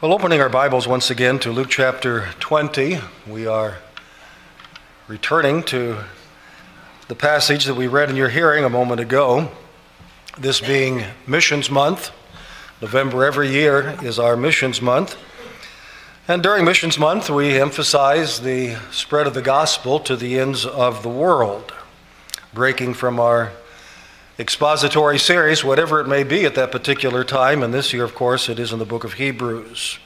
Well, opening our Bibles once again to Luke chapter 20, we are returning to the passage that we read in your hearing a moment ago. This being Missions Month. November every year is our Missions Month. And during Missions Month, we emphasize the spread of the gospel to the ends of the world, breaking from our expository series, whatever it may be at that particular time. And this year, of course, it is in the book of Hebrews.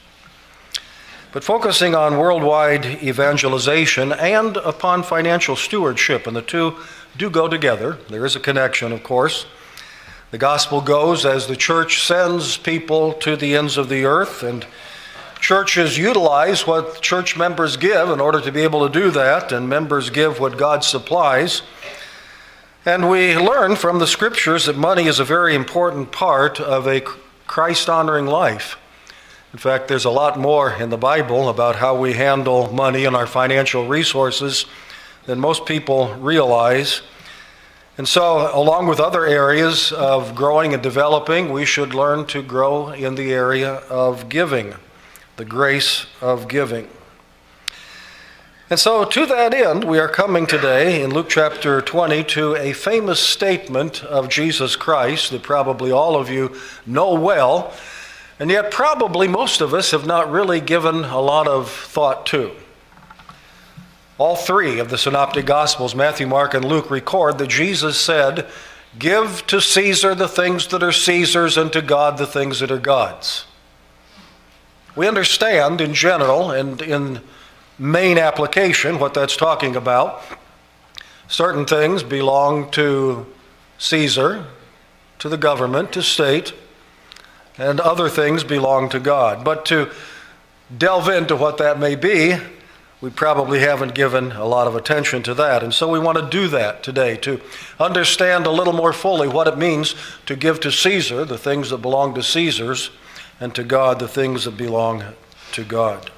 But focusing on worldwide evangelization and upon financial stewardship, and the two do go together. There is a connection, of course. The gospel goes as the church sends people to the ends of the earth, and churches utilize what church members give in order to be able to do that, and members give what God supplies. And we learn from the scriptures that money is a very important part of a Christ honoring life. In fact, there's a lot more in the Bible about how we handle money and our financial resources than most people realize. And so, along with other areas of growing and developing, we should learn to grow in the area of giving, the grace of giving. And so, to that end, we are coming today in Luke chapter 20 to a famous statement of Jesus Christ that probably all of you know well, and yet probably most of us have not really given a lot of thought to. All three of the Synoptic Gospels, Matthew, Mark, and Luke, record that Jesus said, Give to Caesar the things that are Caesar's, and to God the things that are God's. We understand in general and in main application, what that's talking about. Certain things belong to Caesar, to the government, to state, and other things belong to God. But to delve into what that may be, we probably haven't given a lot of attention to that. And so we want to do that today to understand a little more fully what it means to give to Caesar the things that belong to Caesar's and to God the things that belong to God.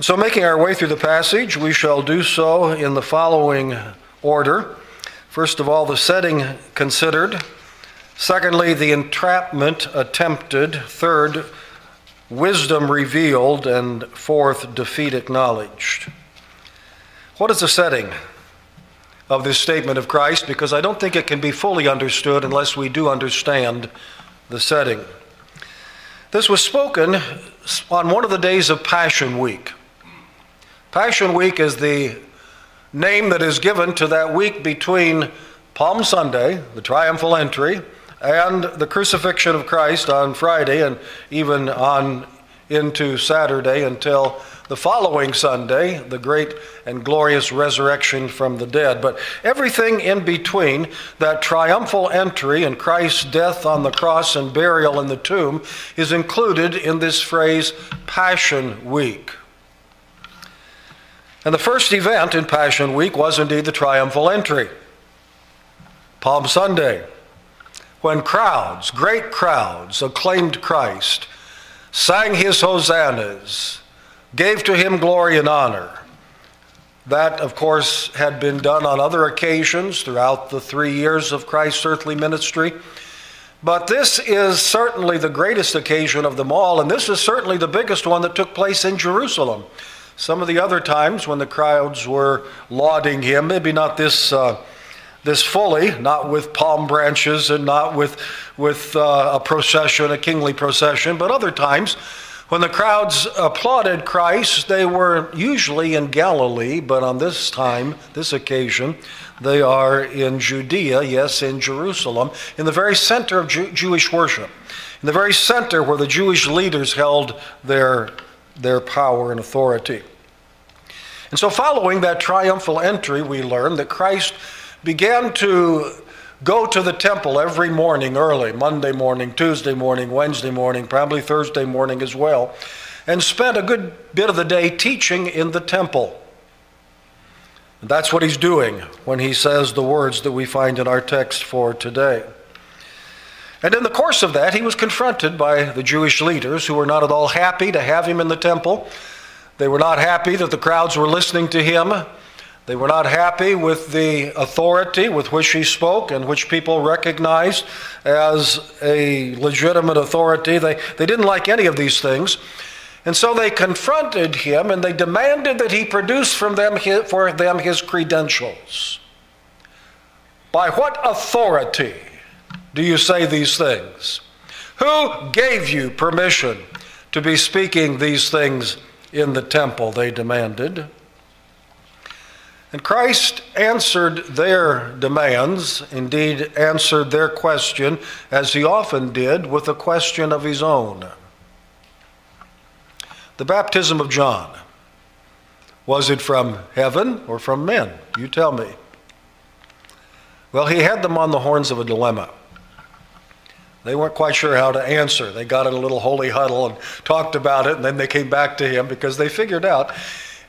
So, making our way through the passage, we shall do so in the following order. First of all, the setting considered. Secondly, the entrapment attempted. Third, wisdom revealed. And fourth, defeat acknowledged. What is the setting of this statement of Christ? Because I don't think it can be fully understood unless we do understand the setting. This was spoken on one of the days of Passion Week. Passion Week is the name that is given to that week between Palm Sunday, the triumphal entry, and the crucifixion of Christ on Friday and even on into Saturday until the following Sunday, the great and glorious resurrection from the dead. But everything in between that triumphal entry and Christ's death on the cross and burial in the tomb is included in this phrase, Passion Week. And the first event in Passion Week was indeed the triumphal entry, Palm Sunday, when crowds, great crowds, acclaimed Christ, sang his hosannas, gave to him glory and honor. That, of course, had been done on other occasions throughout the three years of Christ's earthly ministry. But this is certainly the greatest occasion of them all, and this is certainly the biggest one that took place in Jerusalem. Some of the other times when the crowds were lauding him, maybe not this, uh, this fully, not with palm branches and not with, with uh, a procession, a kingly procession, but other times when the crowds applauded Christ, they were usually in Galilee, but on this time, this occasion, they are in Judea, yes, in Jerusalem, in the very center of Jew- Jewish worship, in the very center where the Jewish leaders held their their power and authority. And so, following that triumphal entry, we learn that Christ began to go to the temple every morning early Monday morning, Tuesday morning, Wednesday morning, probably Thursday morning as well and spent a good bit of the day teaching in the temple. And that's what he's doing when he says the words that we find in our text for today. And in the course of that, he was confronted by the Jewish leaders who were not at all happy to have him in the temple. They were not happy that the crowds were listening to him. They were not happy with the authority with which he spoke and which people recognized as a legitimate authority. They, they didn't like any of these things. And so they confronted him and they demanded that he produce from them his, for them his credentials. By what authority do you say these things? Who gave you permission to be speaking these things in the temple? They demanded. And Christ answered their demands, indeed, answered their question, as he often did, with a question of his own. The baptism of John, was it from heaven or from men? You tell me. Well, he had them on the horns of a dilemma. They weren't quite sure how to answer. They got in a little holy huddle and talked about it, and then they came back to him because they figured out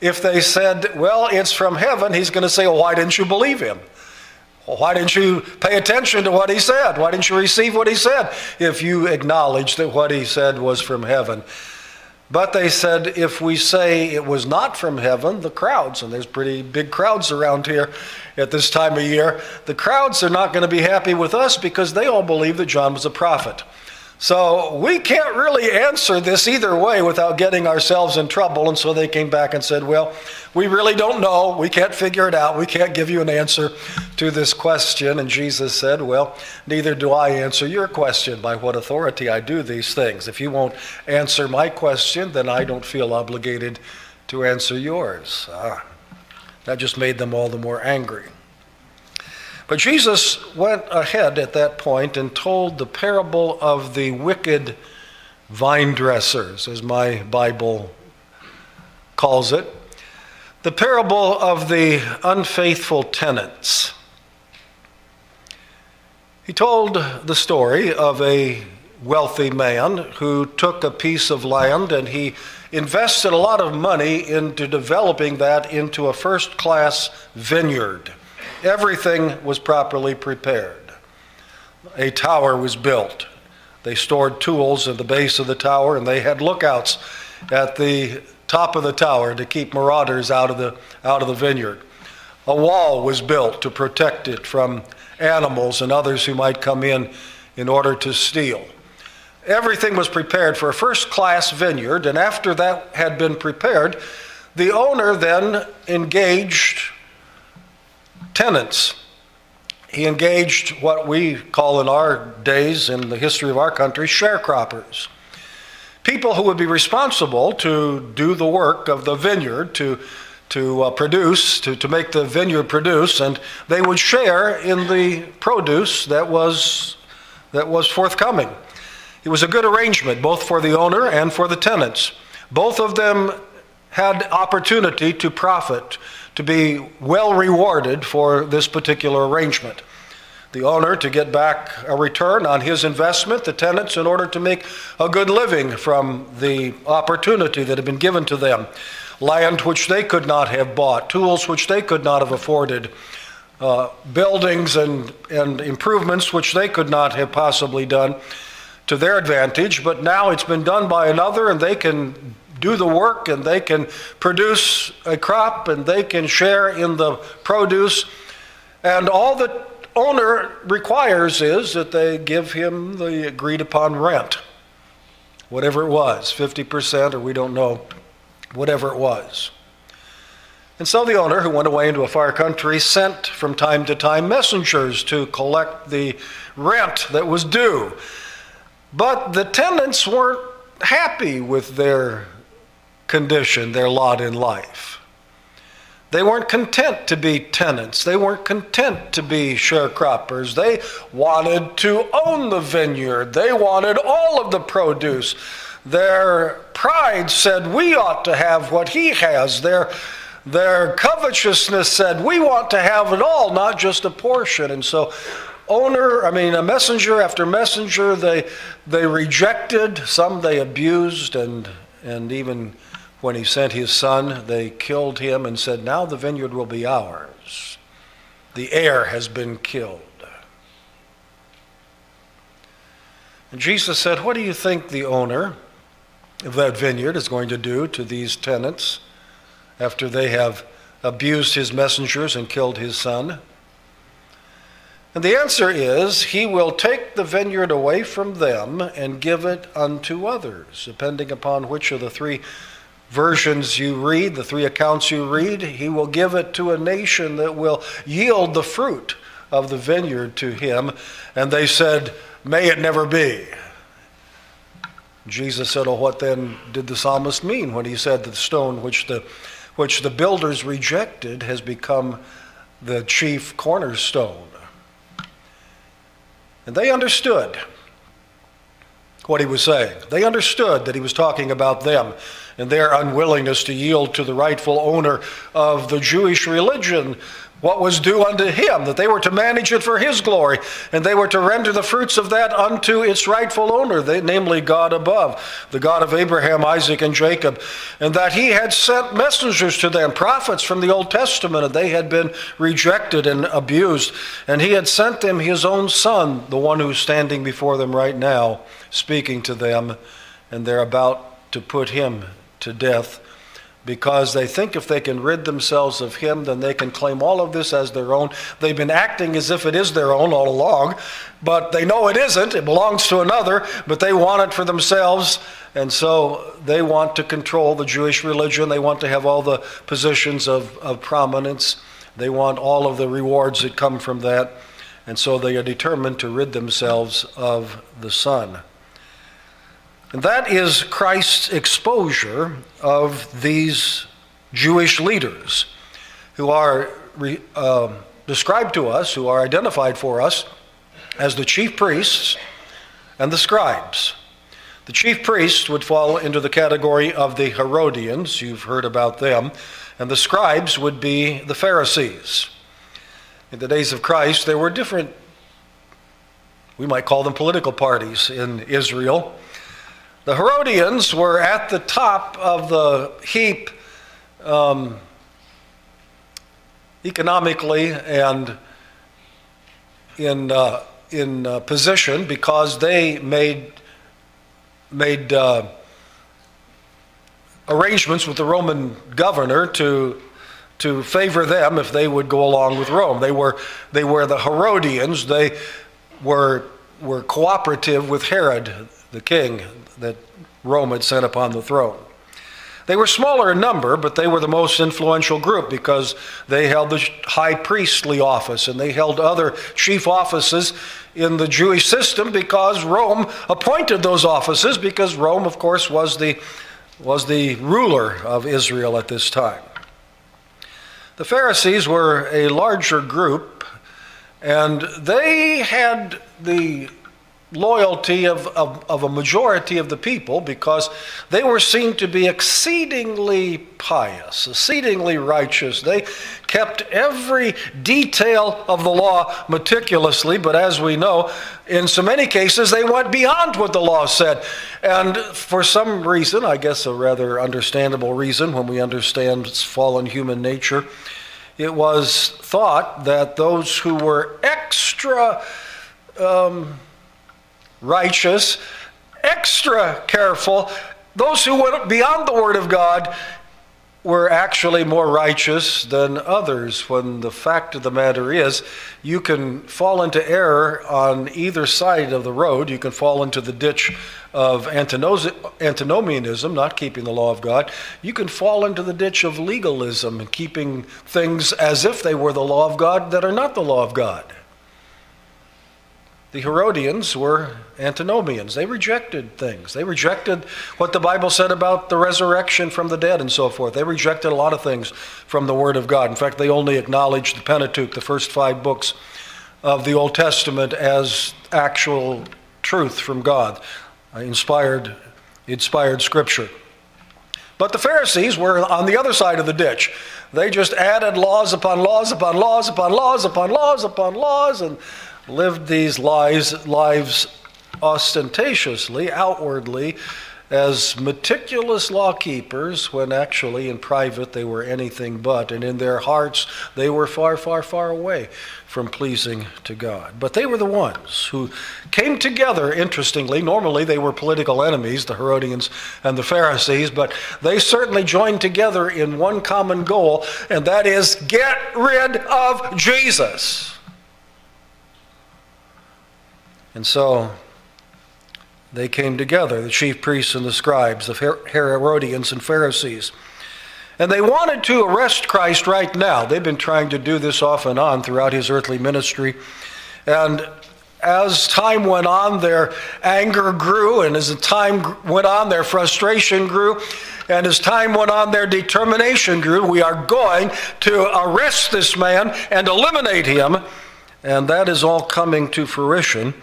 if they said, Well, it's from heaven, he's going to say, Well, why didn't you believe him? Well, why didn't you pay attention to what he said? Why didn't you receive what he said if you acknowledged that what he said was from heaven? But they said if we say it was not from heaven, the crowds, and there's pretty big crowds around here at this time of year, the crowds are not going to be happy with us because they all believe that John was a prophet. So we can't really answer this either way without getting ourselves in trouble. And so they came back and said, Well, we really don't know. We can't figure it out. We can't give you an answer to this question. And Jesus said, Well, neither do I answer your question by what authority I do these things. If you won't answer my question, then I don't feel obligated to answer yours. Ah, that just made them all the more angry. But Jesus went ahead at that point and told the parable of the wicked vine dressers, as my Bible calls it. The parable of the unfaithful tenants. He told the story of a wealthy man who took a piece of land and he invested a lot of money into developing that into a first class vineyard. Everything was properly prepared. A tower was built. They stored tools at the base of the tower, and they had lookouts at the top of the tower to keep marauders out of the, out of the vineyard. A wall was built to protect it from animals and others who might come in in order to steal. Everything was prepared for a first class vineyard, and after that had been prepared, the owner then engaged tenants. He engaged what we call in our days, in the history of our country, sharecroppers. People who would be responsible to do the work of the vineyard, to, to uh, produce, to, to make the vineyard produce, and they would share in the produce that was, that was forthcoming. It was a good arrangement, both for the owner and for the tenants. Both of them had opportunity to profit to be well rewarded for this particular arrangement. The owner to get back a return on his investment, the tenants in order to make a good living from the opportunity that had been given to them. Land which they could not have bought, tools which they could not have afforded, uh, buildings and, and improvements which they could not have possibly done to their advantage, but now it's been done by another and they can do the work and they can produce a crop and they can share in the produce. And all the owner requires is that they give him the agreed upon rent, whatever it was 50% or we don't know, whatever it was. And so the owner, who went away into a far country, sent from time to time messengers to collect the rent that was due. But the tenants weren't happy with their condition, their lot in life. They weren't content to be tenants. They weren't content to be sharecroppers. They wanted to own the vineyard. They wanted all of the produce. Their pride said, We ought to have what he has. Their, their covetousness said, We want to have it all, not just a portion. And so, owner, I mean, a messenger after messenger, they, they rejected, some they abused, and, and even when he sent his son, they killed him and said, Now the vineyard will be ours. The heir has been killed. And Jesus said, What do you think the owner of that vineyard is going to do to these tenants after they have abused his messengers and killed his son? And the answer is, He will take the vineyard away from them and give it unto others, depending upon which of the three versions you read, the three accounts you read. He will give it to a nation that will yield the fruit of the vineyard to Him. And they said, May it never be. Jesus said, Oh, what then did the psalmist mean when he said that the stone which the, which the builders rejected has become the chief cornerstone? And they understood what he was saying. They understood that he was talking about them and their unwillingness to yield to the rightful owner of the Jewish religion what was due unto him, that they were to manage it for his glory, and they were to render the fruits of that unto its rightful owner, they, namely God above, the God of Abraham, Isaac, and Jacob, and that he had sent messengers to them, prophets from the Old Testament, and they had been rejected and abused, and he had sent them his own son, the one who's standing before them right now, speaking to them, and they're about to put him to death because they think if they can rid themselves of him, then they can claim all of this as their own. They've been acting as if it is their own all along, but they know it isn't. It belongs to another, but they want it for themselves. And so they want to control the Jewish religion. They want to have all the positions of, of prominence. They want all of the rewards that come from that. And so they are determined to rid themselves of the Son. And that is Christ's exposure of these Jewish leaders who are uh, described to us, who are identified for us as the chief priests and the scribes. The chief priests would fall into the category of the Herodians, you've heard about them, and the scribes would be the Pharisees. In the days of Christ, there were different, we might call them political parties in Israel. The Herodians were at the top of the heap um, economically and in, uh, in uh, position because they made, made uh, arrangements with the Roman governor to, to favor them if they would go along with Rome. They were, they were the Herodians. They were, were cooperative with Herod, the king, that Rome had sent upon the throne. They were smaller in number, but they were the most influential group because they held the high priestly office and they held other chief offices in the Jewish system because Rome appointed those offices because Rome, of course, was the, was the ruler of Israel at this time. The Pharisees were a larger group and they had the loyalty of, of, of, a majority of the people because they were seen to be exceedingly pious, exceedingly righteous. They kept every detail of the law meticulously, but as we know, in so many cases, they went beyond what the law said. And for some reason, I guess a rather understandable reason when we understand fallen human nature, it was thought that those who were extra. Um, righteous, extra careful. Those who went beyond the Word of God were actually more righteous than others, when the fact of the matter is, you can fall into error on either side of the road. You can fall into the ditch of antinomianism, not keeping the law of God. You can fall into the ditch of legalism keeping things as if they were the law of God that are not the law of God. The Herodians were antinomians. They rejected things. They rejected what the Bible said about the resurrection from the dead and so forth. They rejected a lot of things from the Word of God. In fact, they only acknowledged the Pentateuch, the first five books of the Old Testament, as actual truth from God, uh, inspired, inspired Scripture. But the Pharisees were on the other side of the ditch. They just added laws upon laws upon laws upon laws upon laws upon laws, and lived these lives, lives ostentatiously, outwardly, as meticulous law keepers when actually in private they were anything but, and in their hearts they were far, far, far away from pleasing to God. But they were the ones who came together, interestingly. Normally they were political enemies, the Herodians and the Pharisees, but they certainly joined together in one common goal, and that is get rid of Jesus. And so they came together, the chief priests and the scribes, the Herodians and Pharisees. And they wanted to arrest Christ right now. They've been trying to do this off and on throughout his earthly ministry. And as time went on, their anger grew, and as the time went on, their frustration grew, and as time went on, their determination grew. We are going to arrest this man and eliminate him. And that is all coming to fruition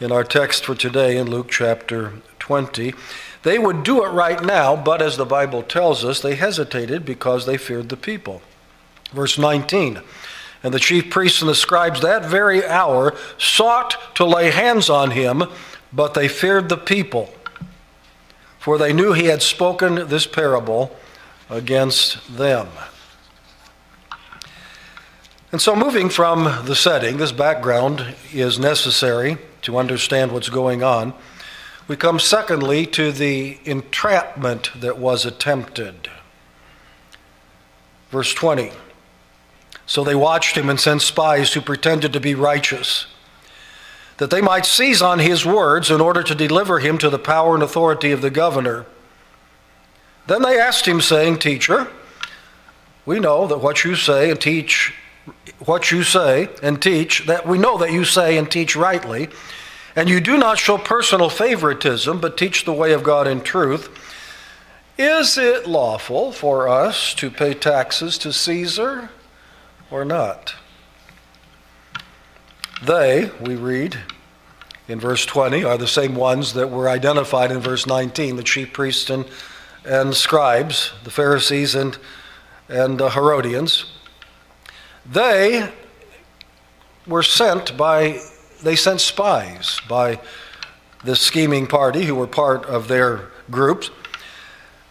in our text for today in Luke chapter 20. They would do it right now, but as the Bible tells us, they hesitated because they feared the people. Verse 19 And the chief priests and the scribes that very hour sought to lay hands on him, but they feared the people, for they knew he had spoken this parable against them. And so, moving from the setting, this background is necessary to understand what's going on. We come secondly to the entrapment that was attempted. Verse 20. So they watched him and sent spies who pretended to be righteous, that they might seize on his words in order to deliver him to the power and authority of the governor. Then they asked him, saying, Teacher, we know that what you say and teach what you say and teach, that we know that you say and teach rightly, and you do not show personal favoritism, but teach the way of God in truth. Is it lawful for us to pay taxes to Caesar or not? They, we read in verse 20, are the same ones that were identified in verse 19 the chief priests and, and scribes, the Pharisees and, and uh, Herodians. They were sent by, they sent spies by the scheming party who were part of their groups,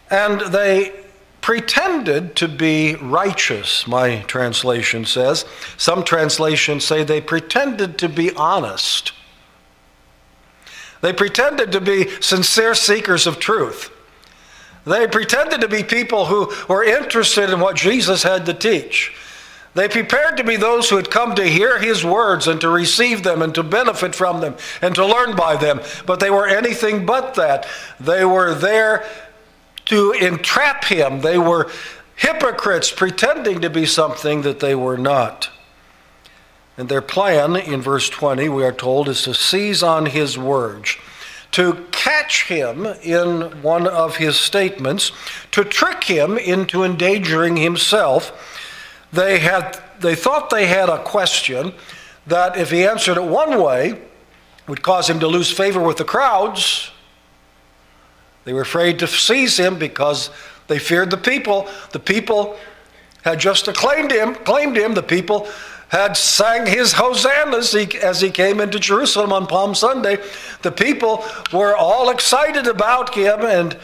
and they pretended to be righteous, my translation says. Some translations say they pretended to be honest. They pretended to be sincere seekers of truth. They pretended to be people who were interested in what Jesus had to teach. They prepared to be those who had come to hear his words and to receive them and to benefit from them and to learn by them. But they were anything but that. They were there to entrap him. They were hypocrites pretending to be something that they were not. And their plan, in verse 20, we are told, is to seize on his words, to catch him in one of his statements, to trick him into endangering himself they, had, they thought they had a question that if he answered it one way, would cause him to lose favor with the crowds. They were afraid to seize him because they feared the people. The people had just acclaimed him, claimed him. The people had sang his hosannas as he came into Jerusalem on Palm Sunday. The people were all excited about him and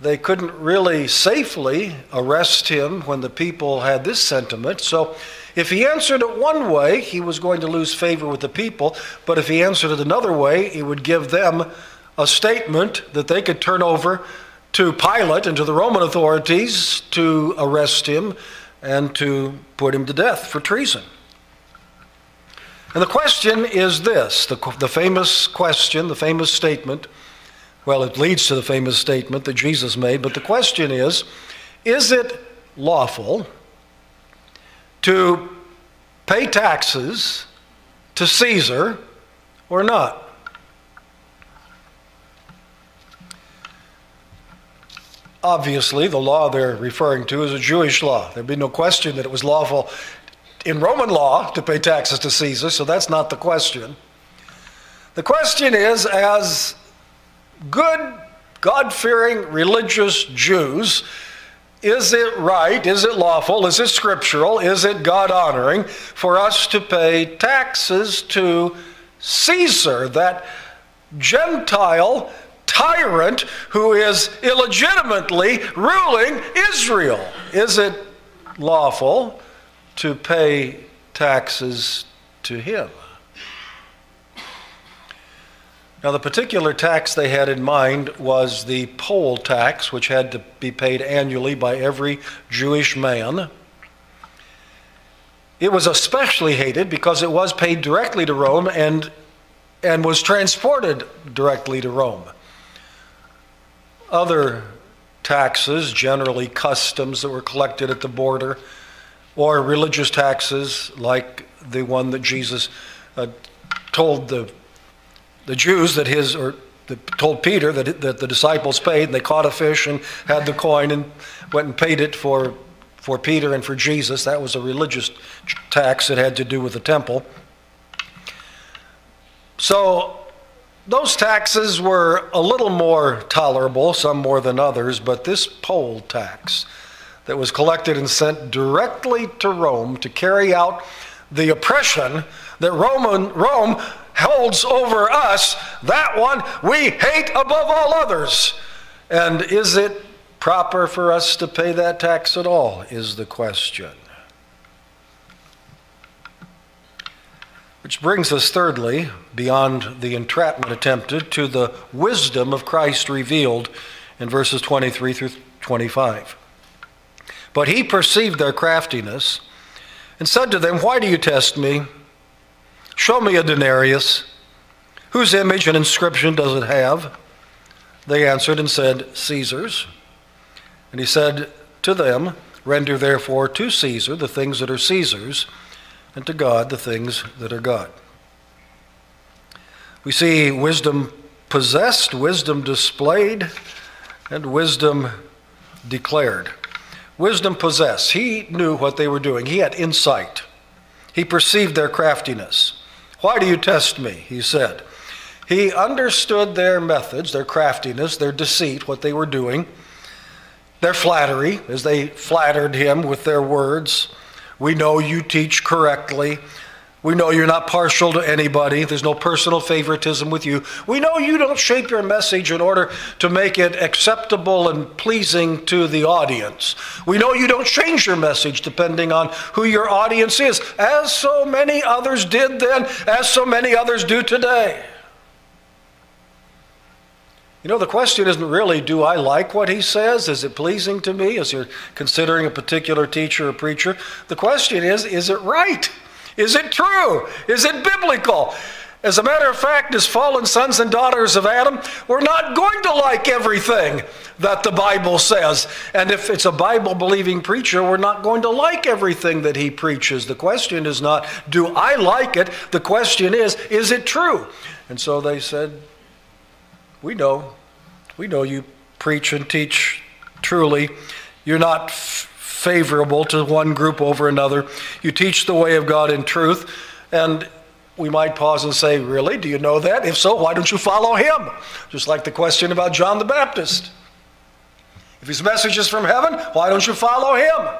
they couldn't really safely arrest him when the people had this sentiment. So, if he answered it one way, he was going to lose favor with the people. But if he answered it another way, he would give them a statement that they could turn over to Pilate and to the Roman authorities to arrest him and to put him to death for treason. And the question is this the, the famous question, the famous statement well, it leads to the famous statement that Jesus made, but the question is is it lawful to pay taxes to Caesar or not? Obviously, the law they're referring to is a Jewish law. There'd be no question that it was lawful in Roman law to pay taxes to Caesar, so that's not the question. The question is, as good, God fearing, religious Jews, is it right, is it lawful, is it scriptural, is it God honoring for us to pay taxes to Caesar, that Gentile tyrant who is illegitimately ruling Israel. Is it lawful to pay taxes to him? Now, the particular tax they had in mind was the poll tax, which had to be paid annually by every Jewish man. It was especially hated because it was paid directly to Rome and, and was transported directly to Rome. Other taxes, generally customs that were collected at the border, or religious taxes like the one that Jesus uh, told the the Jews that his, or told Peter that, that the disciples paid, and they caught a fish and had the coin and went and paid it for, for Peter and for Jesus. That was a religious tax that had to do with the temple. So those taxes were a little more tolerable, some more than others, but this poll tax that was collected and sent directly to Rome to carry out the oppression that Roman, Rome holds over us, that one we hate above all others. And is it proper for us to pay that tax at all? Is the question. Which brings us, thirdly, beyond the entrapment attempted, to the wisdom of Christ revealed in verses 23 through 25. But he perceived their craftiness and said to them, Why do you test me? Show me a denarius. Whose image and inscription does it have? They answered and said, Caesar's. And he said to them, Render therefore to Caesar the things that are Caesar's, and to God the things that are God. We see wisdom possessed, wisdom displayed, and wisdom declared. Wisdom possessed. He knew what they were doing, he had insight, he perceived their craftiness. Why do you test me? He said. He understood their methods, their craftiness, their deceit, what they were doing, their flattery, as they flattered him with their words. We know you teach correctly. We know you're not partial to anybody. There's no personal favoritism with you. We know you don't shape your message in order to make it acceptable and pleasing to the audience. We know you don't change your message depending on who your audience is, as so many others did then, as so many others do today. You know, the question isn't really, do I like what he says? Is it pleasing to me as you're considering a particular teacher or preacher? The question is, is it right? Is it true? Is it biblical? As a matter of fact, as fallen sons and daughters of Adam, we're not going to like everything that the Bible says. And if it's a Bible believing preacher, we're not going to like everything that he preaches. The question is not, do I like it? The question is, is it true? And so they said, We know. We know you preach and teach truly. You're not favorable to one group over another. You teach the way of God in truth. And we might pause and say, Really? Do you know that? If so, why don't you follow him? Just like the question about John the Baptist. If his message is from heaven, why don't you follow him?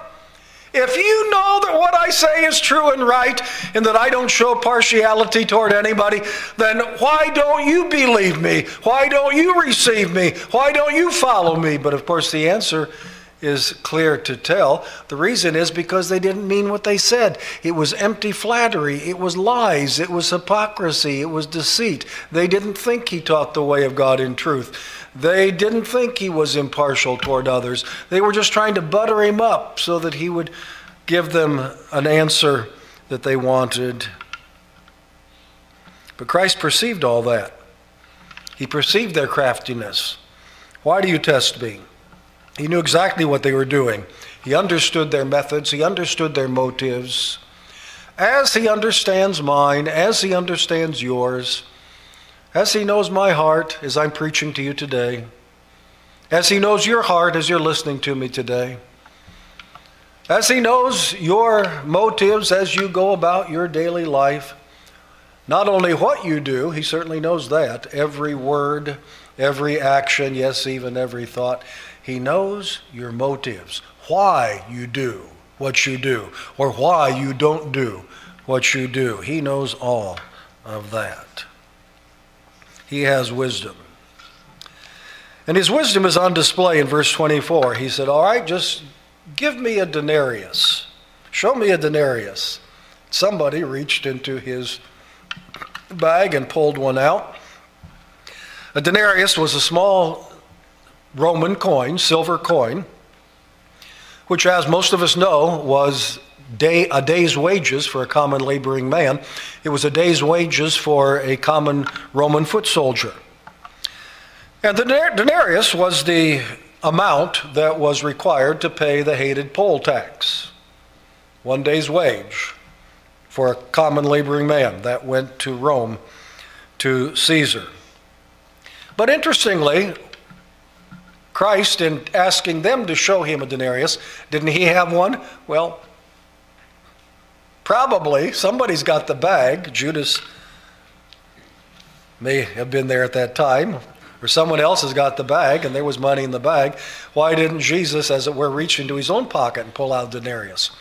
If you know that what I say is true and right and that I don't show partiality toward anybody, then why don't you believe me? Why don't you receive me? Why don't you follow me? But of course, the answer is clear to tell. The reason is because they didn't mean what they said. It was empty flattery, it was lies, it was hypocrisy, it was deceit. They didn't think he taught the way of God in truth. They didn't think he was impartial toward others. They were just trying to butter him up so that he would give them an answer that they wanted. But Christ perceived all that. He perceived their craftiness. Why do you test me? He knew exactly what they were doing. He understood their methods, he understood their motives. As he understands mine, as he understands yours, as he knows my heart as I'm preaching to you today, as he knows your heart as you're listening to me today, as he knows your motives as you go about your daily life, not only what you do, he certainly knows that, every word, every action, yes, even every thought. He knows your motives, why you do what you do, or why you don't do what you do. He knows all of that. He has wisdom. And his wisdom is on display in verse 24. He said, All right, just give me a denarius. Show me a denarius. Somebody reached into his bag and pulled one out. A denarius was a small Roman coin, silver coin, which, as most of us know, was day, a day's wages for a common laboring man. It was a day's wages for a common Roman foot soldier. And the denarius was the amount that was required to pay the hated poll tax. One day's wage for a common laboring man. That went to Rome, to Caesar. But interestingly, Christ, in asking them to show him a denarius, didn't he have one? Well, probably somebody's got the bag. Judas may have been there at that time or someone else has got the bag and there was money in the bag, why didn't Jesus, as it were, reach into his own pocket and pull out a denarius?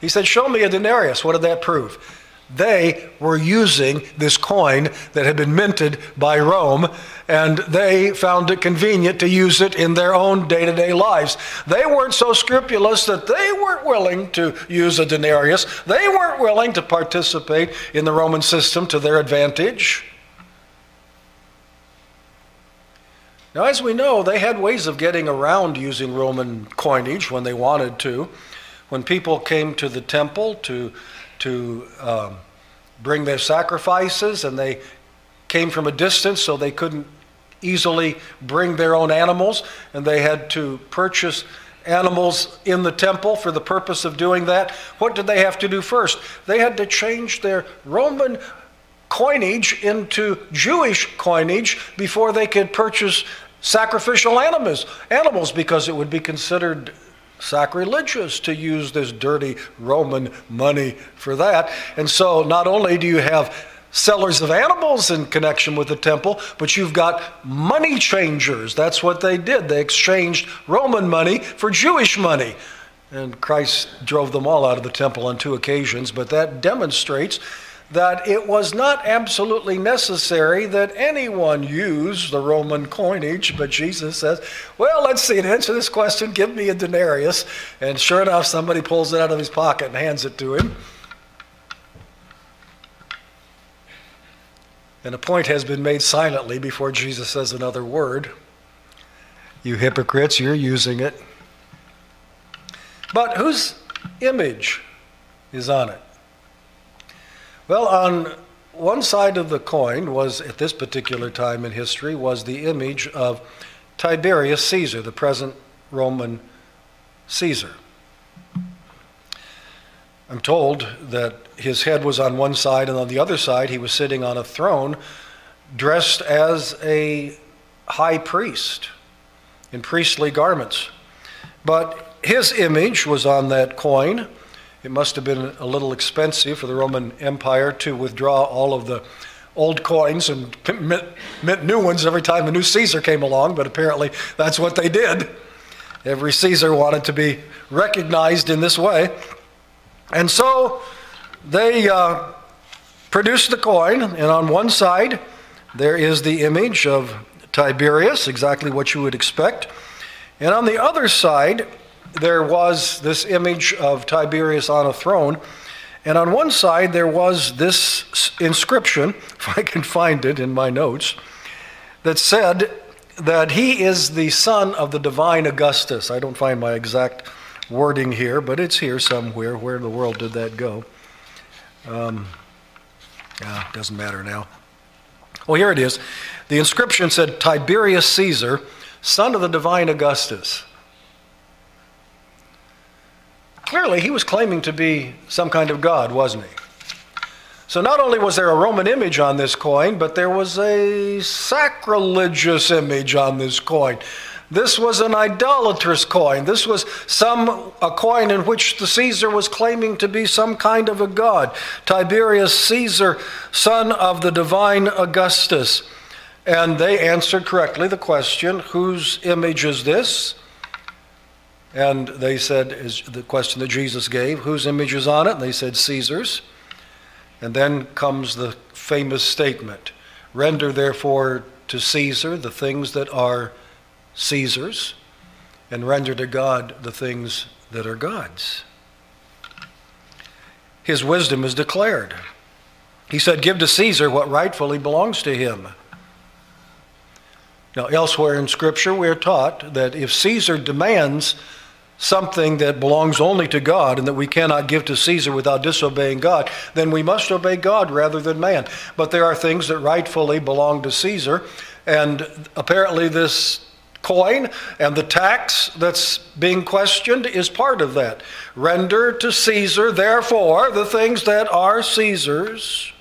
He said, Show me a denarius. What did that prove? They were using this coin that had been minted by Rome, and they found it convenient to use it in their own day to day lives. They weren't so scrupulous that they weren't willing to use a denarius. They weren't willing to participate in the Roman system to their advantage. Now, as we know, they had ways of getting around using Roman coinage when they wanted to. When people came to the temple to, to um, bring their sacrifices and they came from a distance so they couldn't easily bring their own animals and they had to purchase animals in the temple for the purpose of doing that, what did they have to do first? They had to change their Roman coinage into Jewish coinage before they could purchase sacrificial animals, animals because it would be considered sacrilegious to use this dirty Roman money for that. And so not only do you have sellers of animals in connection with the temple, but you've got money changers. That's what they did. They exchanged Roman money for Jewish money. And Christ drove them all out of the temple on two occasions, but that demonstrates that it was not absolutely necessary that anyone use the Roman coinage, but Jesus says, Well, let's see, to answer this question, give me a denarius. And sure enough, somebody pulls it out of his pocket and hands it to him. And a point has been made silently before Jesus says another word. You hypocrites, you're using it. But whose image is on it? Well, on one side of the coin was, at this particular time in history, was the image of Tiberius Caesar, the present Roman Caesar. I'm told that his head was on one side, and on the other side, he was sitting on a throne dressed as a high priest in priestly garments. But his image was on that coin it must have been a little expensive for the Roman Empire to withdraw all of the old coins and mint, new ones every time a new Caesar came along, but apparently that's what they did. Every Caesar wanted to be recognized in this way. And so they uh, produced the coin, and on one side there is the image of Tiberius, exactly what you would expect. And on the other side there was this image of Tiberius on a throne. And on one side, there was this inscription, if I can find it in my notes, that said that he is the son of the divine Augustus. I don't find my exact wording here, but it's here somewhere. Where in the world did that go? Um, yeah, doesn't matter now. Well, here it is. The inscription said Tiberius Caesar, son of the divine Augustus. Clearly, he was claiming to be some kind of god, wasn't he? So not only was there a Roman image on this coin, but there was a sacrilegious image on this coin. This was an idolatrous coin. This was some a coin in which the Caesar was claiming to be some kind of a god. Tiberius Caesar, son of the divine Augustus. And they answered correctly the question, whose image is this? And they said, is the question that Jesus gave, whose image is on it? And they said, Caesar's. And then comes the famous statement Render therefore to Caesar the things that are Caesar's and render to God the things that are God's. His wisdom is declared. He said, Give to Caesar what rightfully belongs to him. Now, elsewhere in Scripture, we are taught that if Caesar demands something that belongs only to God and that we cannot give to Caesar without disobeying God, then we must obey God rather than man. But there are things that rightfully belong to Caesar, and apparently this coin and the tax that's being questioned is part of that. Render to Caesar, therefore, the things that are Caesar's.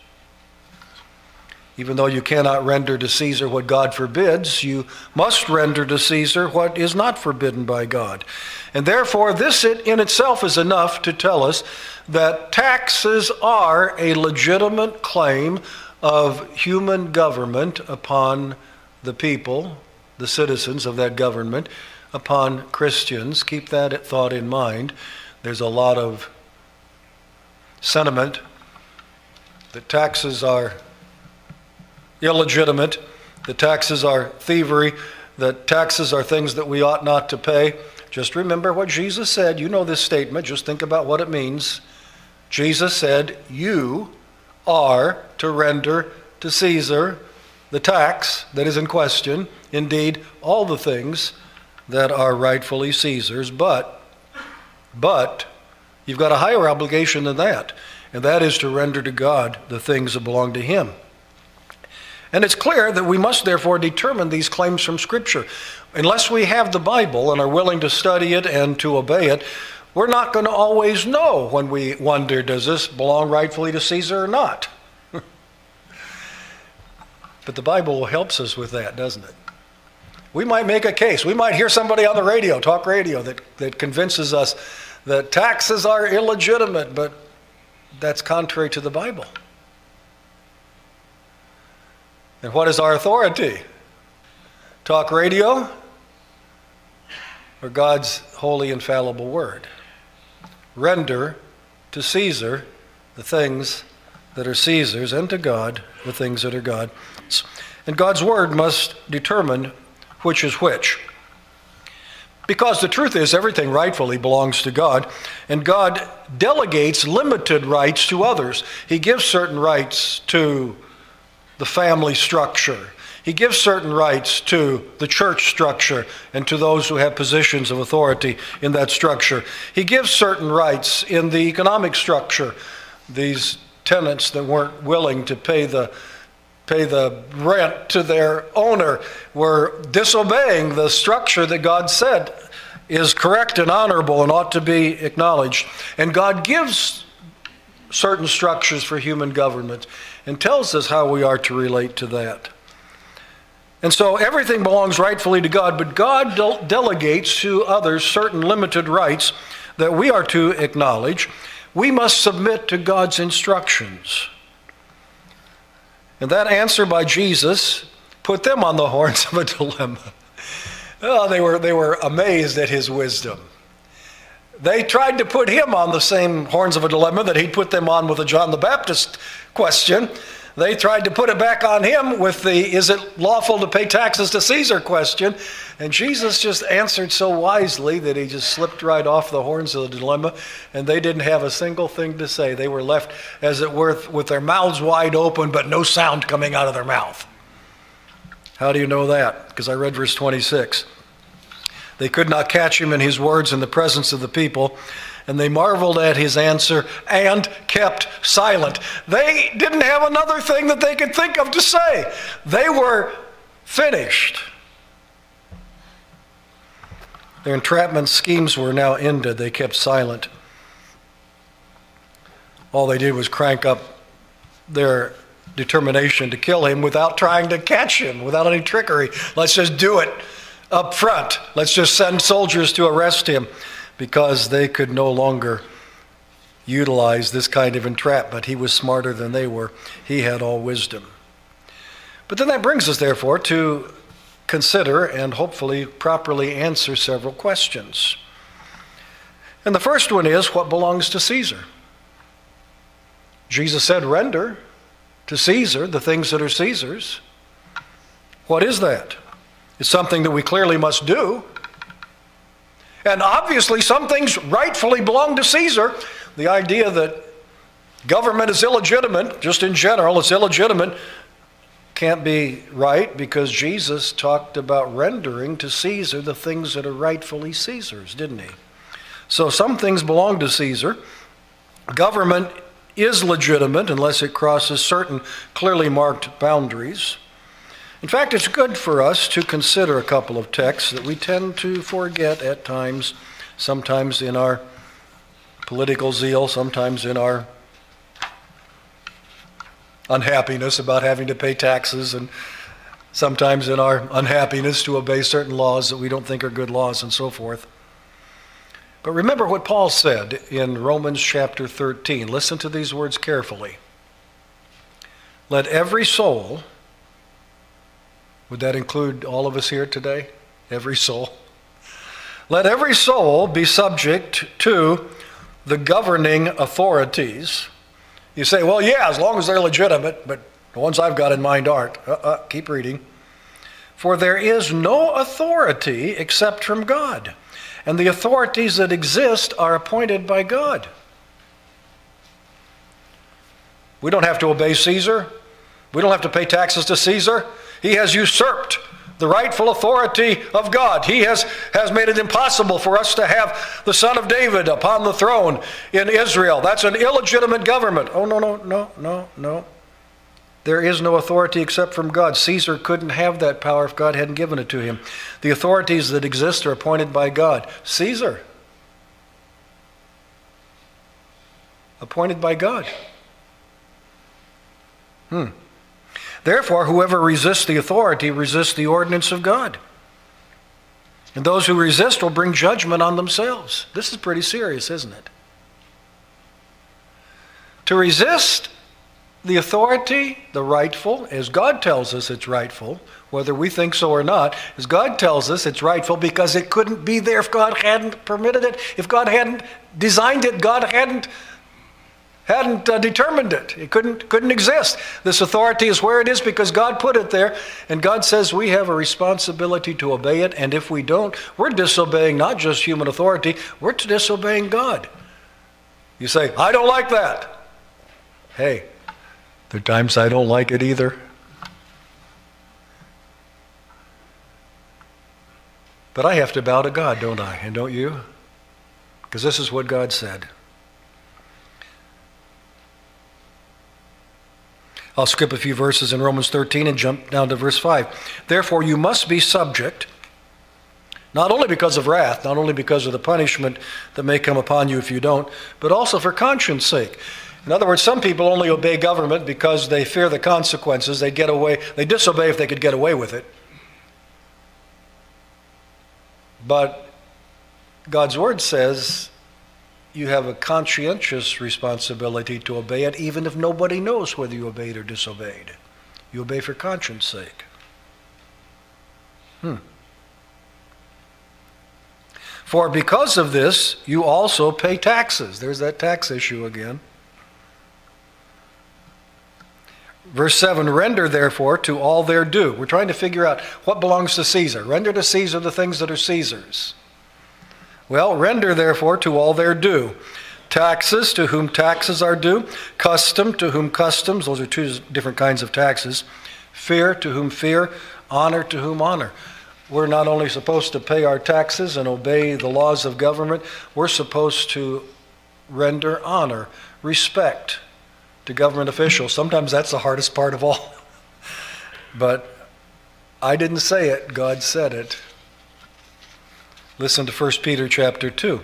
Even though you cannot render to Caesar what God forbids, you must render to Caesar what is not forbidden by God. And therefore, this in itself is enough to tell us that taxes are a legitimate claim of human government upon the people the citizens of that government upon Christians. Keep that thought in mind. There's a lot of sentiment that taxes are illegitimate, that taxes are thievery, that taxes are things that we ought not to pay. Just remember what Jesus said. You know this statement. Just think about what it means. Jesus said, You are to render to Caesar the tax that is in question, indeed, all the things that are rightfully Caesar's, but, but, you've got a higher obligation than that, and that is to render to God the things that belong to Him. And it's clear that we must therefore determine these claims from Scripture. Unless we have the Bible and are willing to study it and to obey it, we're not going to always know when we wonder, does this belong rightfully to Caesar or not? But the Bible helps us with that, doesn't it? We might make a case. We might hear somebody on the radio, talk radio, that, that convinces us that taxes are illegitimate, but that's contrary to the Bible. And what is our authority? Talk radio or God's holy, infallible word? Render to Caesar the things that are Caesar's, and to God the things that are God's. And God's word must determine which is which. Because the truth is, everything rightfully belongs to God, and God delegates limited rights to others. He gives certain rights to the family structure, He gives certain rights to the church structure and to those who have positions of authority in that structure. He gives certain rights in the economic structure. These tenants that weren't willing to pay the pay the rent to their owner were disobeying the structure that God said is correct and honorable and ought to be acknowledged. And God gives certain structures for human government and tells us how we are to relate to that. And so everything belongs rightfully to God, but God de- delegates to others certain limited rights that we are to acknowledge. We must submit to God's instructions. And that answer by Jesus put them on the horns of a dilemma. Oh, they, were, they were amazed at his wisdom. They tried to put him on the same horns of a dilemma that he'd put them on with the John the Baptist question. They tried to put it back on him with the is it lawful to pay taxes to Caesar question. And Jesus just answered so wisely that he just slipped right off the horns of the dilemma, and they didn't have a single thing to say. They were left, as it were, with their mouths wide open, but no sound coming out of their mouth. How do you know that? Because I read verse 26. They could not catch him in his words in the presence of the people, and they marveled at his answer and kept silent. They didn't have another thing that they could think of to say. They were finished. Their entrapment schemes were now ended. They kept silent. All they did was crank up their determination to kill him without trying to catch him, without any trickery. Let's just do it up front. Let's just send soldiers to arrest him because they could no longer utilize this kind of entrapment. He was smarter than they were, he had all wisdom. But then that brings us, therefore, to consider and hopefully properly answer several questions. And the first one is what belongs to Caesar? Jesus said, Render to Caesar the things that are Caesar's. What is that? It's something that we clearly must do. And obviously, some things rightfully belong to Caesar. The idea that government is illegitimate, just in general, it's illegitimate, can't be right because Jesus talked about rendering to Caesar the things that are rightfully Caesar's, didn't he? So some things belong to Caesar. Government is legitimate unless it crosses certain clearly marked boundaries. In fact, it's good for us to consider a couple of texts that we tend to forget at times, sometimes in our political zeal, sometimes in our unhappiness about having to pay taxes, and sometimes in our unhappiness to obey certain laws that we don't think are good laws, and so forth. But remember what Paul said in Romans chapter 13. Listen to these words carefully. Let every soul would that include all of us here today? Every soul? Let every soul be subject to the governing authorities. You say, well, yeah, as long as they're legitimate, but the ones I've got in mind aren't. Uh-uh, keep reading. For there is no authority except from God, and the authorities that exist are appointed by God. We don't have to obey Caesar. We don't have to pay taxes to Caesar. He has usurped the rightful authority of God. He has, has made it impossible for us to have the son of David upon the throne in Israel. That's an illegitimate government. Oh, no, no, no, no, no. There is no authority except from God. Caesar couldn't have that power if God hadn't given it to him. The authorities that exist are appointed by God. Caesar, appointed by God. Hmm. Therefore, whoever resists the authority resists the ordinance of God. And those who resist will bring judgment on themselves. This is pretty serious, isn't it? To resist the authority, the rightful, as God tells us it's rightful, whether we think so or not, as God tells us it's rightful because it couldn't be there if God hadn't permitted it, if God hadn't designed it, God hadn't hadn't uh, determined it. It couldn't, couldn't exist. This authority is where it is because God put it there, and God says we have a responsibility to obey it, and if we don't, we're disobeying not just human authority, we're disobeying God. You say, I don't like that. Hey, there are times I don't like it either. But I have to bow to God, don't I? And don't you? Because this is what God said. I'll skip a few verses in Romans 13 and jump down to verse 5. Therefore, you must be subject, not only because of wrath, not only because of the punishment that may come upon you if you don't, but also for conscience sake. In other words, some people only obey government because they fear the consequences. They get away, they disobey if they could get away with it. But God's word says you have a conscientious responsibility to obey it, even if nobody knows whether you obeyed or disobeyed. You obey for conscience sake. Hmm. For because of this, you also pay taxes. There's that tax issue again. Verse 7 Render therefore to all their due. We're trying to figure out what belongs to Caesar. Render to Caesar the things that are Caesar's. Well, render therefore to all their due. Taxes to whom taxes are due, custom to whom customs, those are two different kinds of taxes, fear to whom fear, honor to whom honor. We're not only supposed to pay our taxes and obey the laws of government, we're supposed to render honor, respect to government officials. Sometimes that's the hardest part of all. but I didn't say it, God said it. Listen to 1 Peter chapter 2.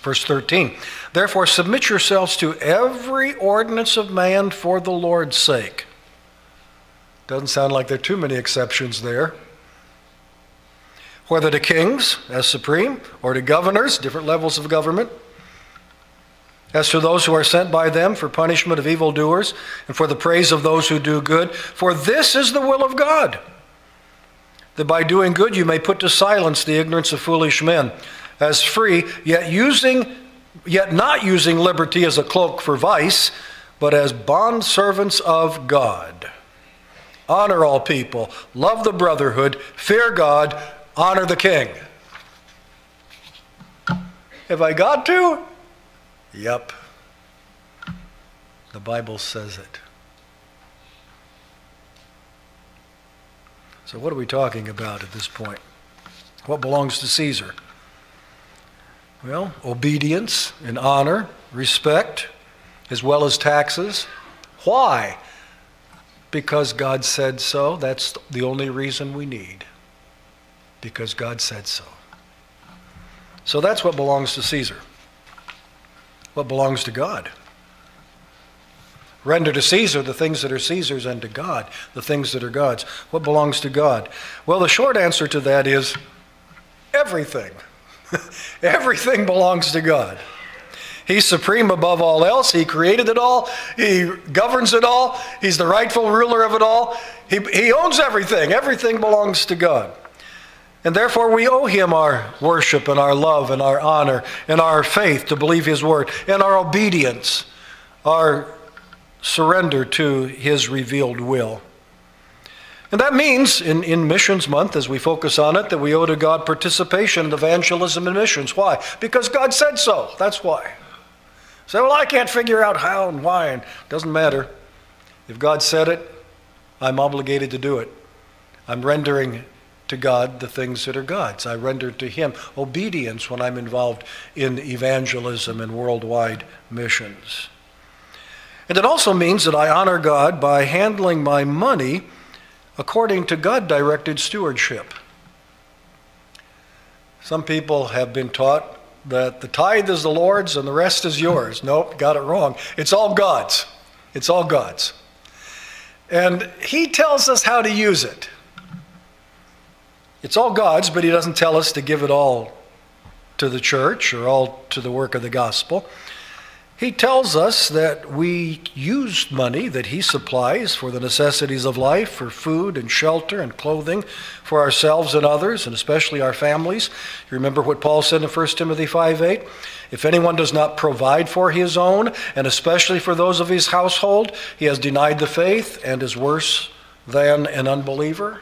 Verse 13. Therefore, submit yourselves to every ordinance of man for the Lord's sake. Doesn't sound like there are too many exceptions there. Whether to kings as supreme or to governors, different levels of government, as to those who are sent by them for punishment of evildoers and for the praise of those who do good. For this is the will of God that by doing good you may put to silence the ignorance of foolish men, as free, yet using yet not using liberty as a cloak for vice, but as bondservants of God. honor all people, love the brotherhood, fear God, honor the king. Have I got to? Yep. The Bible says it. So, what are we talking about at this point? What belongs to Caesar? Well, obedience and honor, respect, as well as taxes. Why? Because God said so. That's the only reason we need. Because God said so. So that's what belongs to Caesar. What belongs to God? Render to Caesar the things that are Caesar's and to God the things that are God's. What belongs to God? Well, the short answer to that is everything. everything belongs to God. He's supreme above all else. He created it all. He governs it all. He's the rightful ruler of it all. He, he owns everything. Everything belongs to God. And therefore, we owe him our worship and our love and our honor and our faith to believe his word and our obedience, our surrender to his revealed will. And that means, in, in Missions Month, as we focus on it, that we owe to God participation in evangelism and missions. Why? Because God said so. That's why. Say, well, I can't figure out how and why, and it doesn't matter. If God said it, I'm obligated to do it. I'm rendering to God the things that are God's. I render to Him obedience when I'm involved in evangelism and worldwide missions. And it also means that I honor God by handling my money according to God directed stewardship. Some people have been taught that the tithe is the Lord's and the rest is yours. Nope, got it wrong. It's all God's. It's all God's. And He tells us how to use it. It's all God's, but He doesn't tell us to give it all to the church or all to the work of the gospel. He tells us that we use money that He supplies for the necessities of life, for food and shelter and clothing for ourselves and others, and especially our families. You remember what Paul said in 1 Timothy 5 8? If anyone does not provide for his own, and especially for those of his household, he has denied the faith and is worse than an unbeliever.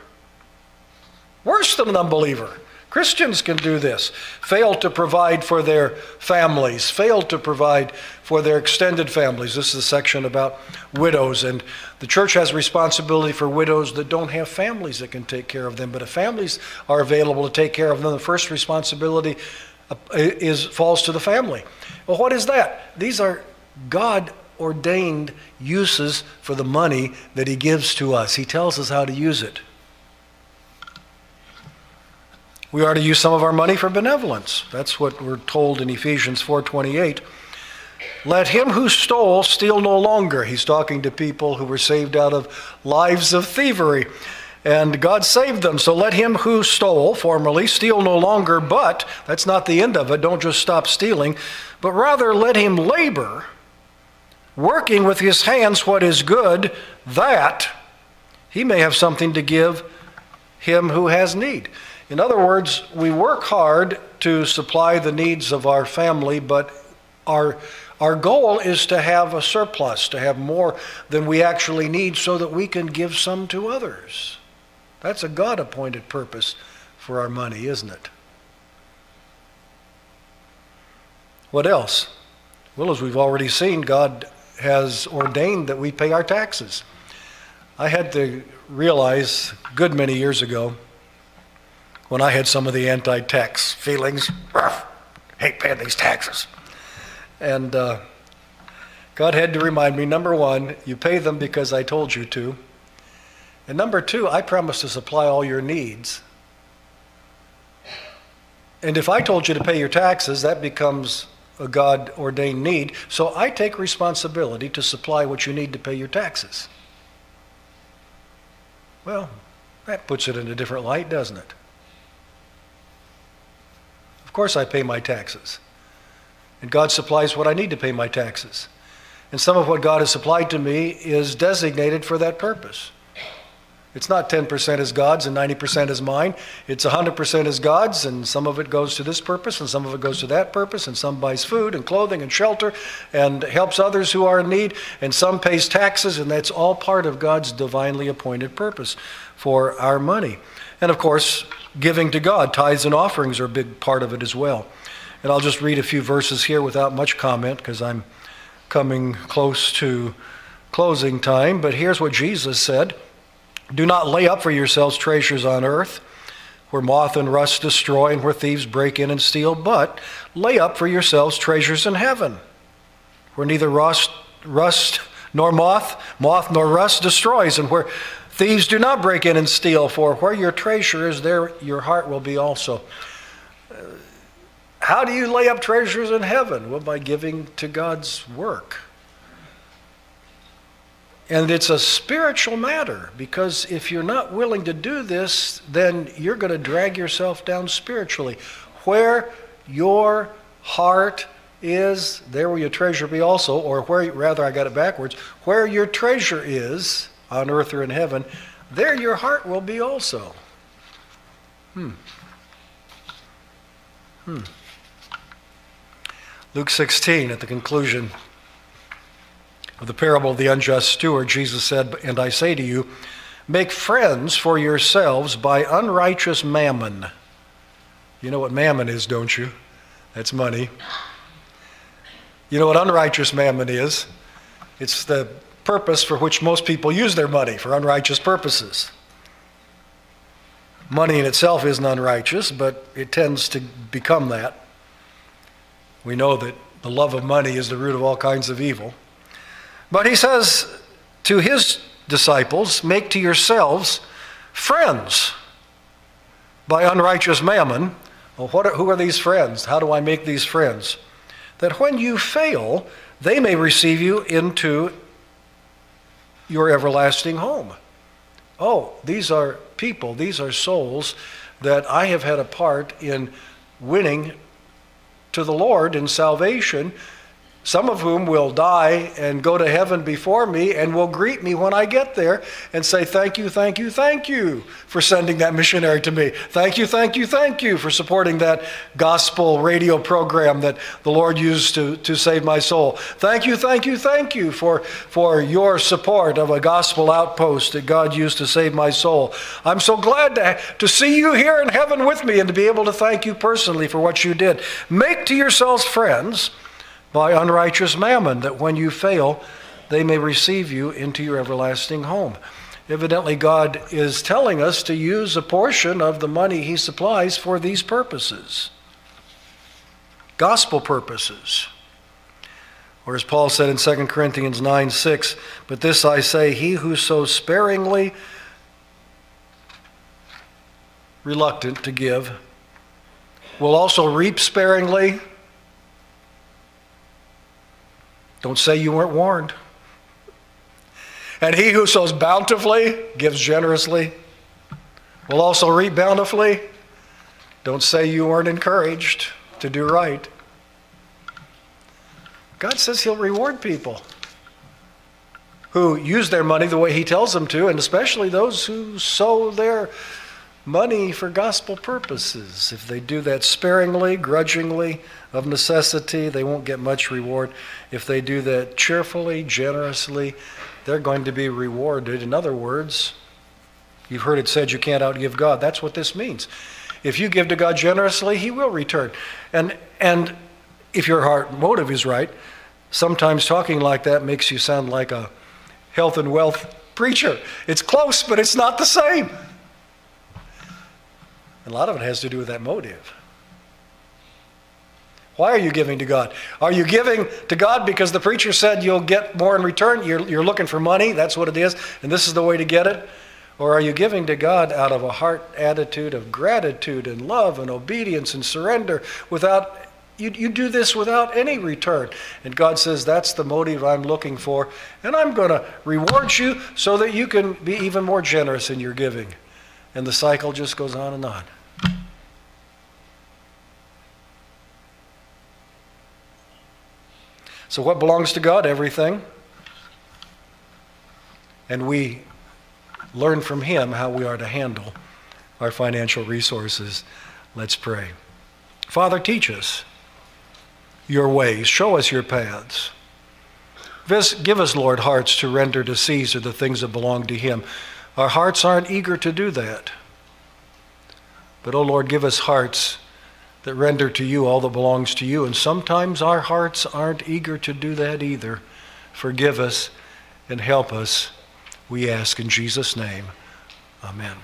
Worse than an unbeliever. Christians can do this. Fail to provide for their families, fail to provide for their extended families. This is a section about widows, and the church has responsibility for widows that don't have families that can take care of them. But if families are available to take care of them, the first responsibility uh, is falls to the family. Well, what is that? These are God ordained uses for the money that He gives to us. He tells us how to use it. We are to use some of our money for benevolence. That's what we're told in Ephesians 4:28. Let him who stole steal no longer. He's talking to people who were saved out of lives of thievery. And God saved them. So let him who stole formerly steal no longer, but that's not the end of it. Don't just stop stealing, but rather let him labor, working with his hands what is good, that he may have something to give him who has need. In other words, we work hard to supply the needs of our family, but our, our goal is to have a surplus, to have more than we actually need so that we can give some to others. That's a God appointed purpose for our money, isn't it? What else? Well, as we've already seen, God has ordained that we pay our taxes. I had to realize a good many years ago when I had some of the anti tax feelings. hate paying these taxes. And uh, God had to remind me number one, you pay them because I told you to. And number two, I promise to supply all your needs. And if I told you to pay your taxes, that becomes a God ordained need. So I take responsibility to supply what you need to pay your taxes. Well, that puts it in a different light, doesn't it? Of course, I pay my taxes. And God supplies what I need to pay my taxes. And some of what God has supplied to me is designated for that purpose. It's not 10% is God's and 90% is mine. It's 100% is God's, and some of it goes to this purpose, and some of it goes to that purpose, and some buys food and clothing and shelter and helps others who are in need, and some pays taxes, and that's all part of God's divinely appointed purpose for our money. And of course, giving to God, tithes and offerings are a big part of it as well. And I'll just read a few verses here without much comment because I'm coming close to closing time. But here's what Jesus said. Do not lay up for yourselves treasures on earth, where moth and rust destroy and where thieves break in and steal, but lay up for yourselves treasures in heaven, where neither rust, rust nor moth, moth nor rust destroys, and where thieves do not break in and steal. For where your treasure is, there your heart will be also. Uh, how do you lay up treasures in heaven? Well, by giving to God's work. And it's a spiritual matter because if you're not willing to do this, then you're going to drag yourself down spiritually. Where your heart is, there will your treasure be also, or where, rather, I got it backwards, where your treasure is, on earth or in heaven, there your heart will be also. Hmm. Hmm. Luke 16, at the conclusion of the parable of the unjust steward, Jesus said, And I say to you, make friends for yourselves by unrighteous mammon. You know what mammon is, don't you? That's money. You know what unrighteous mammon is? It's the purpose for which most people use their money, for unrighteous purposes. Money in itself isn't unrighteous, but it tends to become that. We know that the love of money is the root of all kinds of evil. But he says to his disciples, Make to yourselves friends by unrighteous mammon. Well, what are, who are these friends? How do I make these friends? That when you fail, they may receive you into your everlasting home. Oh, these are people, these are souls that I have had a part in winning to the Lord in salvation some of whom will die and go to heaven before me and will greet me when I get there and say, Thank you, thank you, thank you for sending that missionary to me. Thank you, thank you, thank you for supporting that gospel radio program that the Lord used to, to save my soul. Thank you, thank you, thank you for, for your support of a gospel outpost that God used to save my soul. I'm so glad to, to see you here in heaven with me and to be able to thank you personally for what you did. Make to yourselves friends by unrighteous mammon, that when you fail, they may receive you into your everlasting home. Evidently, God is telling us to use a portion of the money He supplies for these purposes gospel purposes. Or as Paul said in 2 Corinthians 9 6, but this I say, he who sows sparingly, reluctant to give, will also reap sparingly Don't say you weren't warned. And he who sows bountifully, gives generously, will also reap bountifully. Don't say you weren't encouraged to do right. God says he'll reward people who use their money the way he tells them to, and especially those who sow their money for gospel purposes. If they do that sparingly, grudgingly, of necessity, they won't get much reward. If they do that cheerfully, generously, they're going to be rewarded. In other words, you've heard it said you can't outgive God. That's what this means. If you give to God generously, He will return. And, and if your heart motive is right, sometimes talking like that makes you sound like a health and wealth preacher. It's close, but it's not the same. A lot of it has to do with that motive. Why are you giving to God? Are you giving to God because the preacher said you'll get more in return? You're, you're looking for money, that's what it is, and this is the way to get it? Or are you giving to God out of a heart attitude of gratitude and love and obedience and surrender without, you, you do this without any return? And God says, that's the motive I'm looking for, and I'm going to reward you so that you can be even more generous in your giving. And the cycle just goes on and on. So, what belongs to God? Everything. And we learn from him how we are to handle our financial resources. Let's pray. Father, teach us your ways, show us your paths. Give us, Lord, hearts to render to Caesar the things that belong to him. Our hearts aren't eager to do that. But, oh Lord, give us hearts that render to you all that belongs to you. And sometimes our hearts aren't eager to do that either. Forgive us and help us, we ask in Jesus' name. Amen.